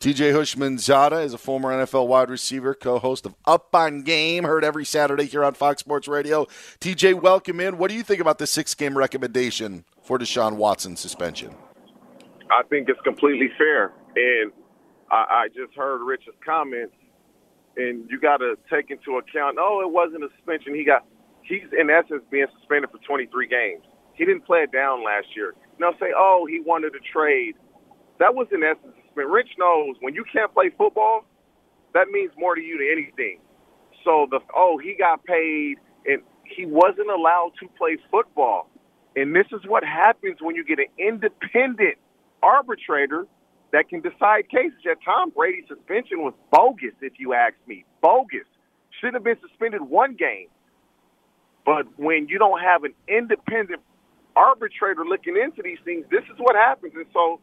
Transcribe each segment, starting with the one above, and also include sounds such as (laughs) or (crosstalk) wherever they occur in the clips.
TJ Houshmandzadeh is a former NFL wide receiver, co-host of Up on Game, heard every Saturday here on Fox Sports Radio. TJ, welcome in. What do you think about the six-game recommendation for Deshaun Watson's suspension? I think it's completely fair, and I, I just heard Rich's comments, and you got to take into account. Oh, it wasn't a suspension. He got he's in essence being suspended for 23 games. He didn't play it down last year. Now say, oh, he wanted to trade. That was in essence Rich knows when you can't play football, that means more to you than anything. So the oh he got paid and he wasn't allowed to play football. And this is what happens when you get an independent arbitrator that can decide cases. That Tom Brady's suspension was bogus, if you ask me. Bogus. Should have been suspended one game. But when you don't have an independent arbitrator looking into these things, this is what happens. And so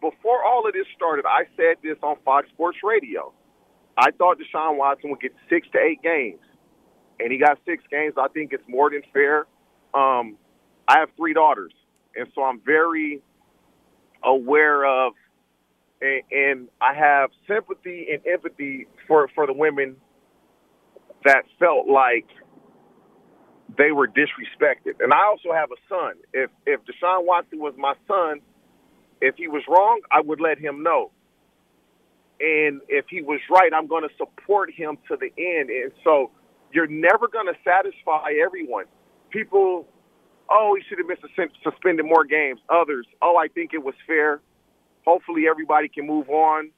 before all of this started, I said this on Fox Sports Radio. I thought Deshaun Watson would get six to eight games, and he got six games. I think it's more than fair. Um, I have three daughters, and so I'm very aware of, and, and I have sympathy and empathy for for the women that felt like they were disrespected. And I also have a son. If if Deshaun Watson was my son if he was wrong, I would let him know. And if he was right, I'm going to support him to the end. And so you're never going to satisfy everyone. People, oh, he should have been suspended more games. Others, oh, I think it was fair. Hopefully everybody can move on.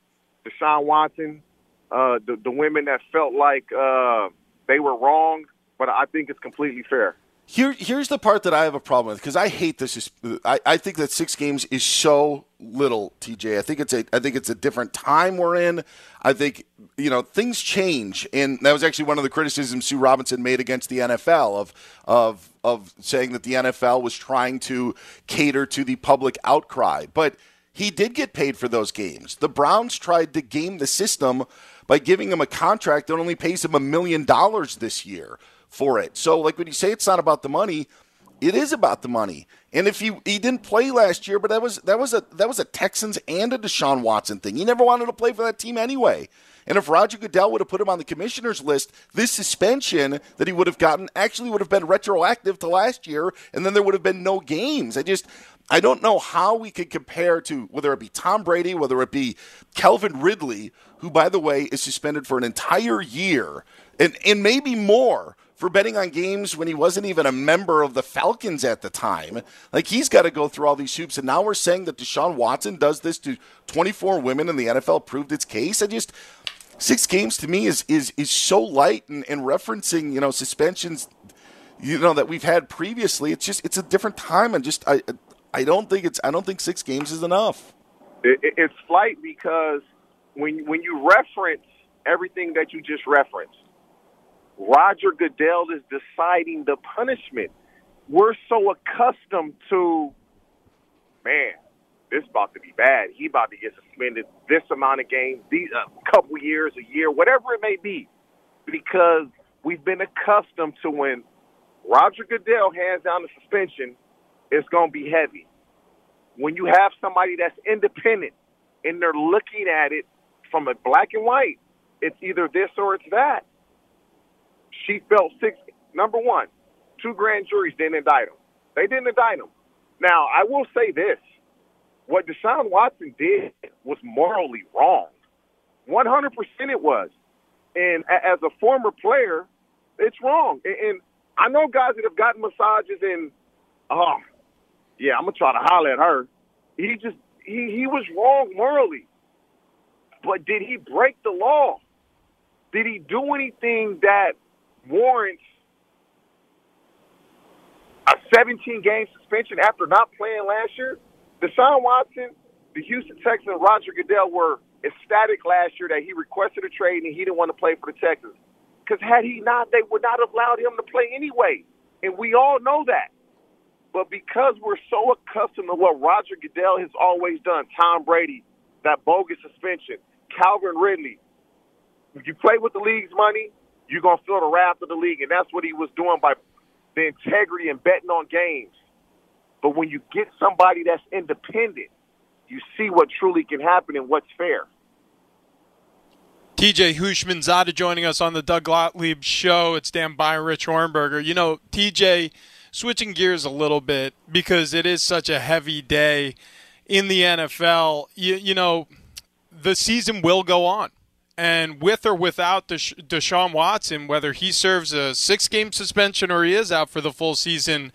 Deshaun Watson, uh, the, the women that felt like uh, they were wrong, but I think it's completely fair. Here, here's the part that I have a problem with because I hate this. I, I think that six games is so little, TJ. I think it's a I think it's a different time we're in. I think you know things change, and that was actually one of the criticisms Sue Robinson made against the NFL of of of saying that the NFL was trying to cater to the public outcry, but he did get paid for those games. The Browns tried to game the system by giving him a contract that only pays him a million dollars this year for it. So, like when you say it's not about the money, It is about the money. And if he he didn't play last year, but that was that was a that was a Texans and a Deshaun Watson thing. He never wanted to play for that team anyway. And if Roger Goodell would have put him on the commissioner's list, this suspension that he would have gotten actually would have been retroactive to last year, and then there would have been no games. I just I don't know how we could compare to whether it be Tom Brady, whether it be Calvin Ridley, who by the way is suspended for an entire year and and maybe more for betting on games when he wasn't even a member of the Falcons at the time. Like he's got to go through all these hoops, and now we're saying that Deshaun Watson does this to 24 women, and the NFL proved its case. I just six games to me is is is so light, and, and referencing you know suspensions, you know that we've had previously. It's just it's a different time, and just I I don't think it's I don't think six games is enough. It, it's slight because when when you reference everything that you just referenced Roger Goodell is deciding the punishment. We're so accustomed to, man, this about to be bad. He about to get suspended this amount of games, these a uh, couple years, a year, whatever it may be, because we've been accustomed to when Roger Goodell hands down the suspension, it's going to be heavy. When you have somebody that's independent and they're looking at it from a black and white, it's either this or it's that. She felt six. Number one, two grand juries didn't indict him. They didn't indict him. Now, I will say this: what Deshaun Watson did was morally wrong. One hundred percent, it was. And as a former player, it's wrong. And I know guys that have gotten massages and, oh, yeah, I'm gonna try to holler at her. He just he he was wrong morally. But did he break the law? Did he do anything that warrants a 17 game suspension after not playing last year. Deshaun Watson, the Houston Texans, and Roger Goodell were ecstatic last year that he requested a trade and he didn't want to play for the Texans. Because had he not, they would not have allowed him to play anyway. And we all know that. But because we're so accustomed to what Roger Goodell has always done, Tom Brady, that bogus suspension, Calvin Ridley, you play with the league's money, you're to feel the wrath of the league. And that's what he was doing by the integrity and betting on games. But when you get somebody that's independent, you see what truly can happen and what's fair. TJ Houshmandzadeh joining us on the Doug Gottlieb show. It's Dan Beyer, Rich Ohrnberger. You know, TJ, switching gears a little bit because it is such a heavy day in the NFL. You, you know, the season will go on. And with or without Desha- Deshaun Watson, whether he serves a six game suspension or he is out for the full season,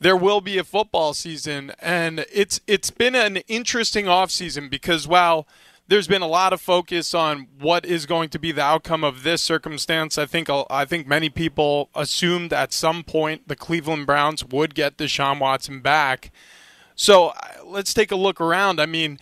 there will be a football season. And it's it's been an interesting offseason because while there's been a lot of focus on what is going to be the outcome of this circumstance. I think I think many people assumed at some point the Cleveland Browns would get Deshaun Watson back. So uh, let's take a look around. I mean,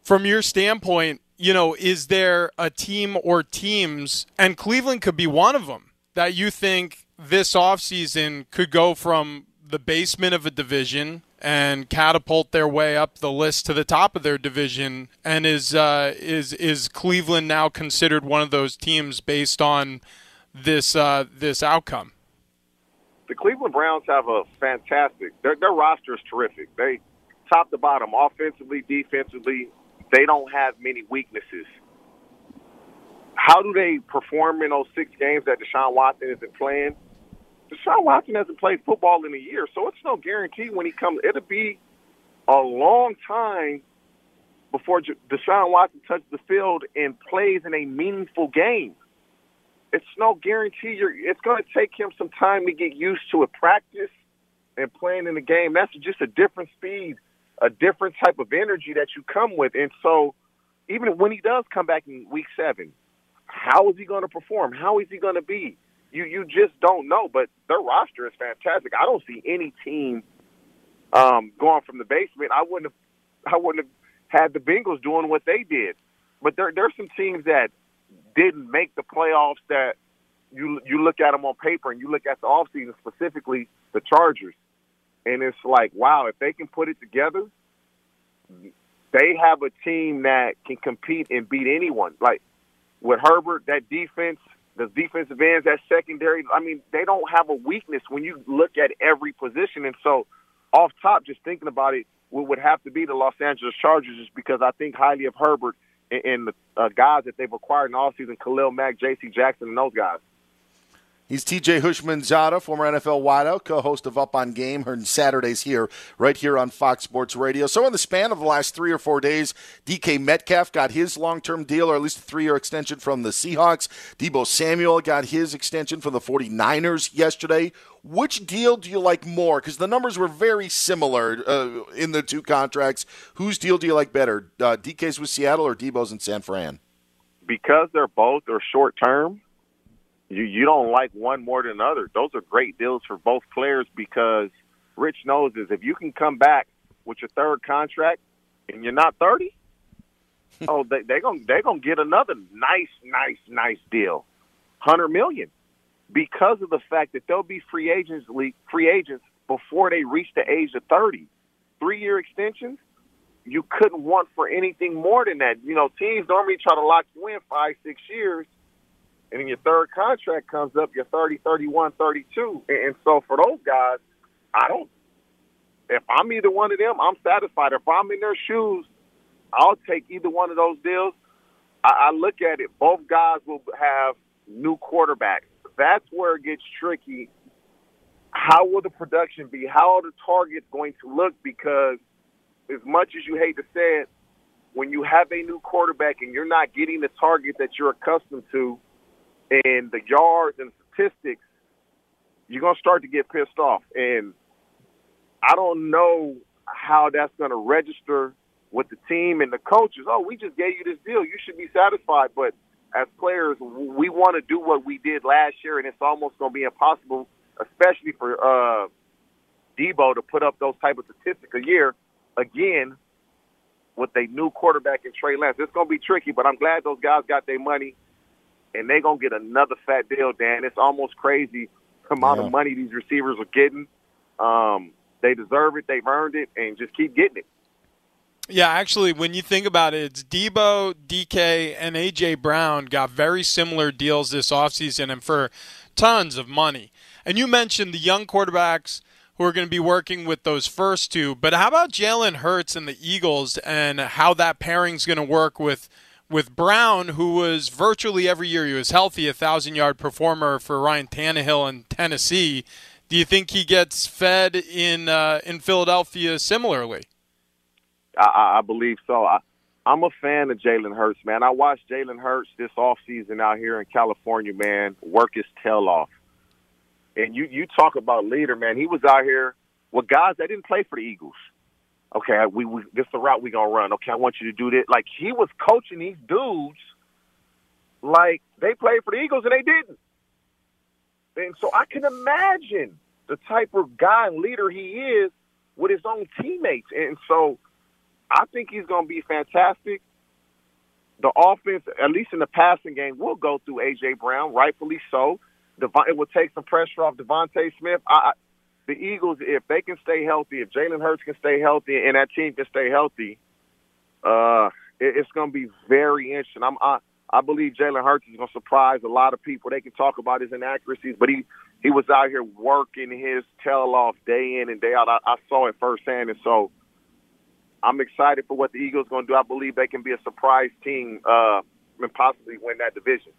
from your standpoint, you know, is there a team or teams, and Cleveland could be one of them, that you think this offseason could go from the basement of a division and catapult their way up the list to the top of their division? And is uh, is is Cleveland now considered one of those teams based on this uh, this outcome? The Cleveland Browns have a fantastic. Their, their roster is terrific. They top to bottom, offensively, defensively, they don't have many weaknesses. How do they perform in those six games that Deshaun Watson isn't playing? Deshaun Watson hasn't played football in a year, so it's no guarantee when he comes. It'll be a long time before Deshaun Watson touches the field and plays in a meaningful game. It's no guarantee. You're, it's going to take him some time to get used to a practice and playing in the game. That's just a different speed a different type of energy that you come with. And so, even when he does come back in week seven, how is he going to perform? How is he going to be? You you just don't know. But their roster is fantastic. I don't see any team um, going from the basement. I wouldn't have I wouldn't have had the Bengals doing what they did. But there there's some teams that didn't make the playoffs that you you look at them on paper and you look at the offseason specifically the Chargers and it's like, wow, if they can put it together, they have a team that can compete and beat anyone. Like with Herbert, that defense, the defensive ends that secondary. I mean, they don't have a weakness when you look at every position. And so, off top, just thinking about it, what would have to be the Los Angeles Chargers is because I think highly of Herbert and, and the uh, guys that they've acquired in the offseason, Khalil Mack, J.C. Jackson, and those guys. He's TJ Houshmandzadeh, former NFL wideout, co-host of Up on Game, heard Saturdays here, right here on Fox Sports Radio. So in the span of the last three or four days, DK Metcalf got his long-term deal, or at least a three-year extension from the Seahawks. Deebo Samuel got his extension from the 49ers yesterday. Which deal do you like more? Because the numbers were very similar uh, in the two contracts. Whose deal do you like better? Uh, DK's with Seattle or Deebo's in San Fran? Because they're both are short-term – you you don't like one more than another. Those are great deals for both players because Rich knows is if you can come back with your third contract and you're not thirty, (laughs) oh they they gonna they gonna get another nice nice nice deal, hundred million, because of the fact that they'll be free agents free agents before they reach the age of thirty. Three year extensions, you couldn't want for anything more than that. You know, teams normally try to lock you in five six years and then your third contract comes up, you're 30, 31, 32. And so for those guys, I don't, if I'm either one of them, I'm satisfied. If I'm in their shoes, I'll take either one of those deals. I, I look at it, both guys will have new quarterbacks. That's where it gets tricky. How will the production be? How are the targets going to look? Because as much as you hate to say it, when you have a new quarterback and you're not getting the target that you're accustomed to, and the yards and statistics, you're gonna start to get pissed off. And I don't know how that's gonna register with the team and the coaches. Oh, we just gave you this deal. You should be satisfied. But as players, we want to do what we did last year, and it's almost going to be impossible, especially for uh, Deebo to put up those type of statistics a year again with a new quarterback in Trey Lance. It's going to be tricky, but I'm glad those guys got their money and they're gonna get another fat deal, Dan. It's almost crazy the amount yeah. of money these receivers are getting. Um, they deserve it, they've earned it, and just keep getting it. Yeah, actually, when you think about it, it's Deebo, DK, and AJ Brown got very similar deals this offseason and for tons of money. And you mentioned the young quarterbacks who are going to be working with those first two, but how about Jalen Hurts and the Eagles and how that pairing's going to work with – with Brown, who was virtually every year he was healthy, a thousand yard performer for Ryan Tannehill in Tennessee. Do you think he gets fed in uh, in Philadelphia similarly? I, I believe so. I, I'm a fan of Jalen Hurts, man. I watched Jalen Hurts this off season out here in California, man, work his tail off. And you you talk about leader, man. He was out here with guys that didn't play for the Eagles okay, we, we this is the route we gonna run. Okay, I want you to do this. Like he was coaching these dudes like they played for the Eagles and they didn't. And so I can imagine the type of guy and leader he is with his own teammates. And so I think he's gonna be fantastic. The offense, at least in the passing game, will go through AJ Brown, rightfully so. It will take some pressure off DeVonta Smith. I, the Eagles, if they can stay healthy, if Jalen Hurts can stay healthy, and that team can stay healthy, uh, it, it's going to be very interesting. I'm, I, I believe Jalen Hurts is going to surprise a lot of people. They can talk about his inaccuracies, but he he was out here working his tail off day in and day out. I, I saw it firsthand, and so I'm excited for what the Eagles going to do. I believe they can be a surprise team uh, and possibly win that division.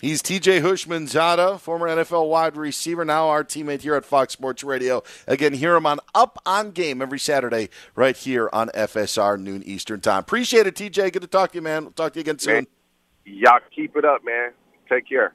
He's TJ Houshmandzadeh, former NFL wide receiver, now our teammate here at Fox Sports Radio. Again, hear him on Up on Game every Saturday right here on FSR noon Eastern Time. Appreciate it, TJ. Good to talk to you, man. We'll talk to you again soon. Man, y'all keep it up, man. Take care.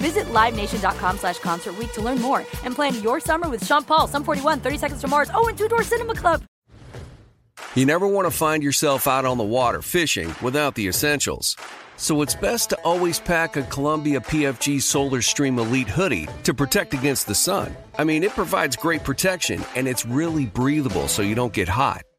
Visit LiveNation.com slash Concert to learn more and plan your summer with Sean Paul, Sum 41, 30 Seconds to Mars, oh, and Two Door Cinema Club. You never want to find yourself out on the water fishing without the essentials. So it's best to always pack a Columbia PFG Solar Stream Elite hoodie to protect against the sun. I mean, it provides great protection and it's really breathable so you don't get hot.